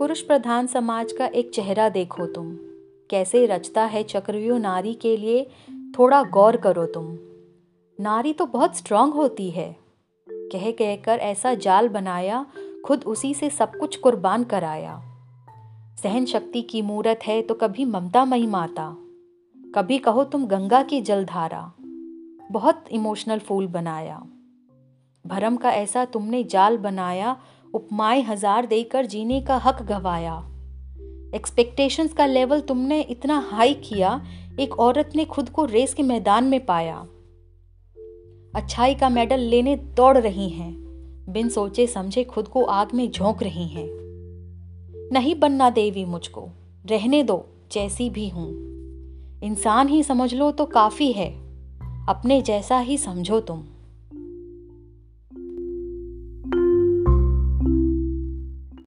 पुरुष प्रधान समाज का एक चेहरा देखो तुम। कैसे रचता है चक्रव्यूह नारी के लिए, थोड़ा गौर करो तुम। नारी तो बहुत स्ट्रांग होती है। कह कहकर ऐसा जाल बनाया, खुद उसी से सब कुछ कुर्बान कराया। सहन शक्ति की मूरत है तो कभी ममता मई माता कभी कहो तुम गंगा की जलधारा। बहुत इमोशनल फूल बनाया। भरम का ऐसा तुमने जाल बनाया उपमाएँ हज़ार देकर जीने का हक गवाया। एक्सपेक्टेशंस का लेवल तुमने इतना हाई किया, एक औरत ने खुद को रेस के मैदान में पाया। अच्छाई का मेडल लेने दौड़ रही हैं, बिन सोचे समझे खुद को आग में झोंक रही हैं। नहीं बनना देवी मुझको, रहने दो, जैसी भी हूँ। इंसान ही समझ लो तो काफ़ी है, अपने जैसा ही समझो तुम।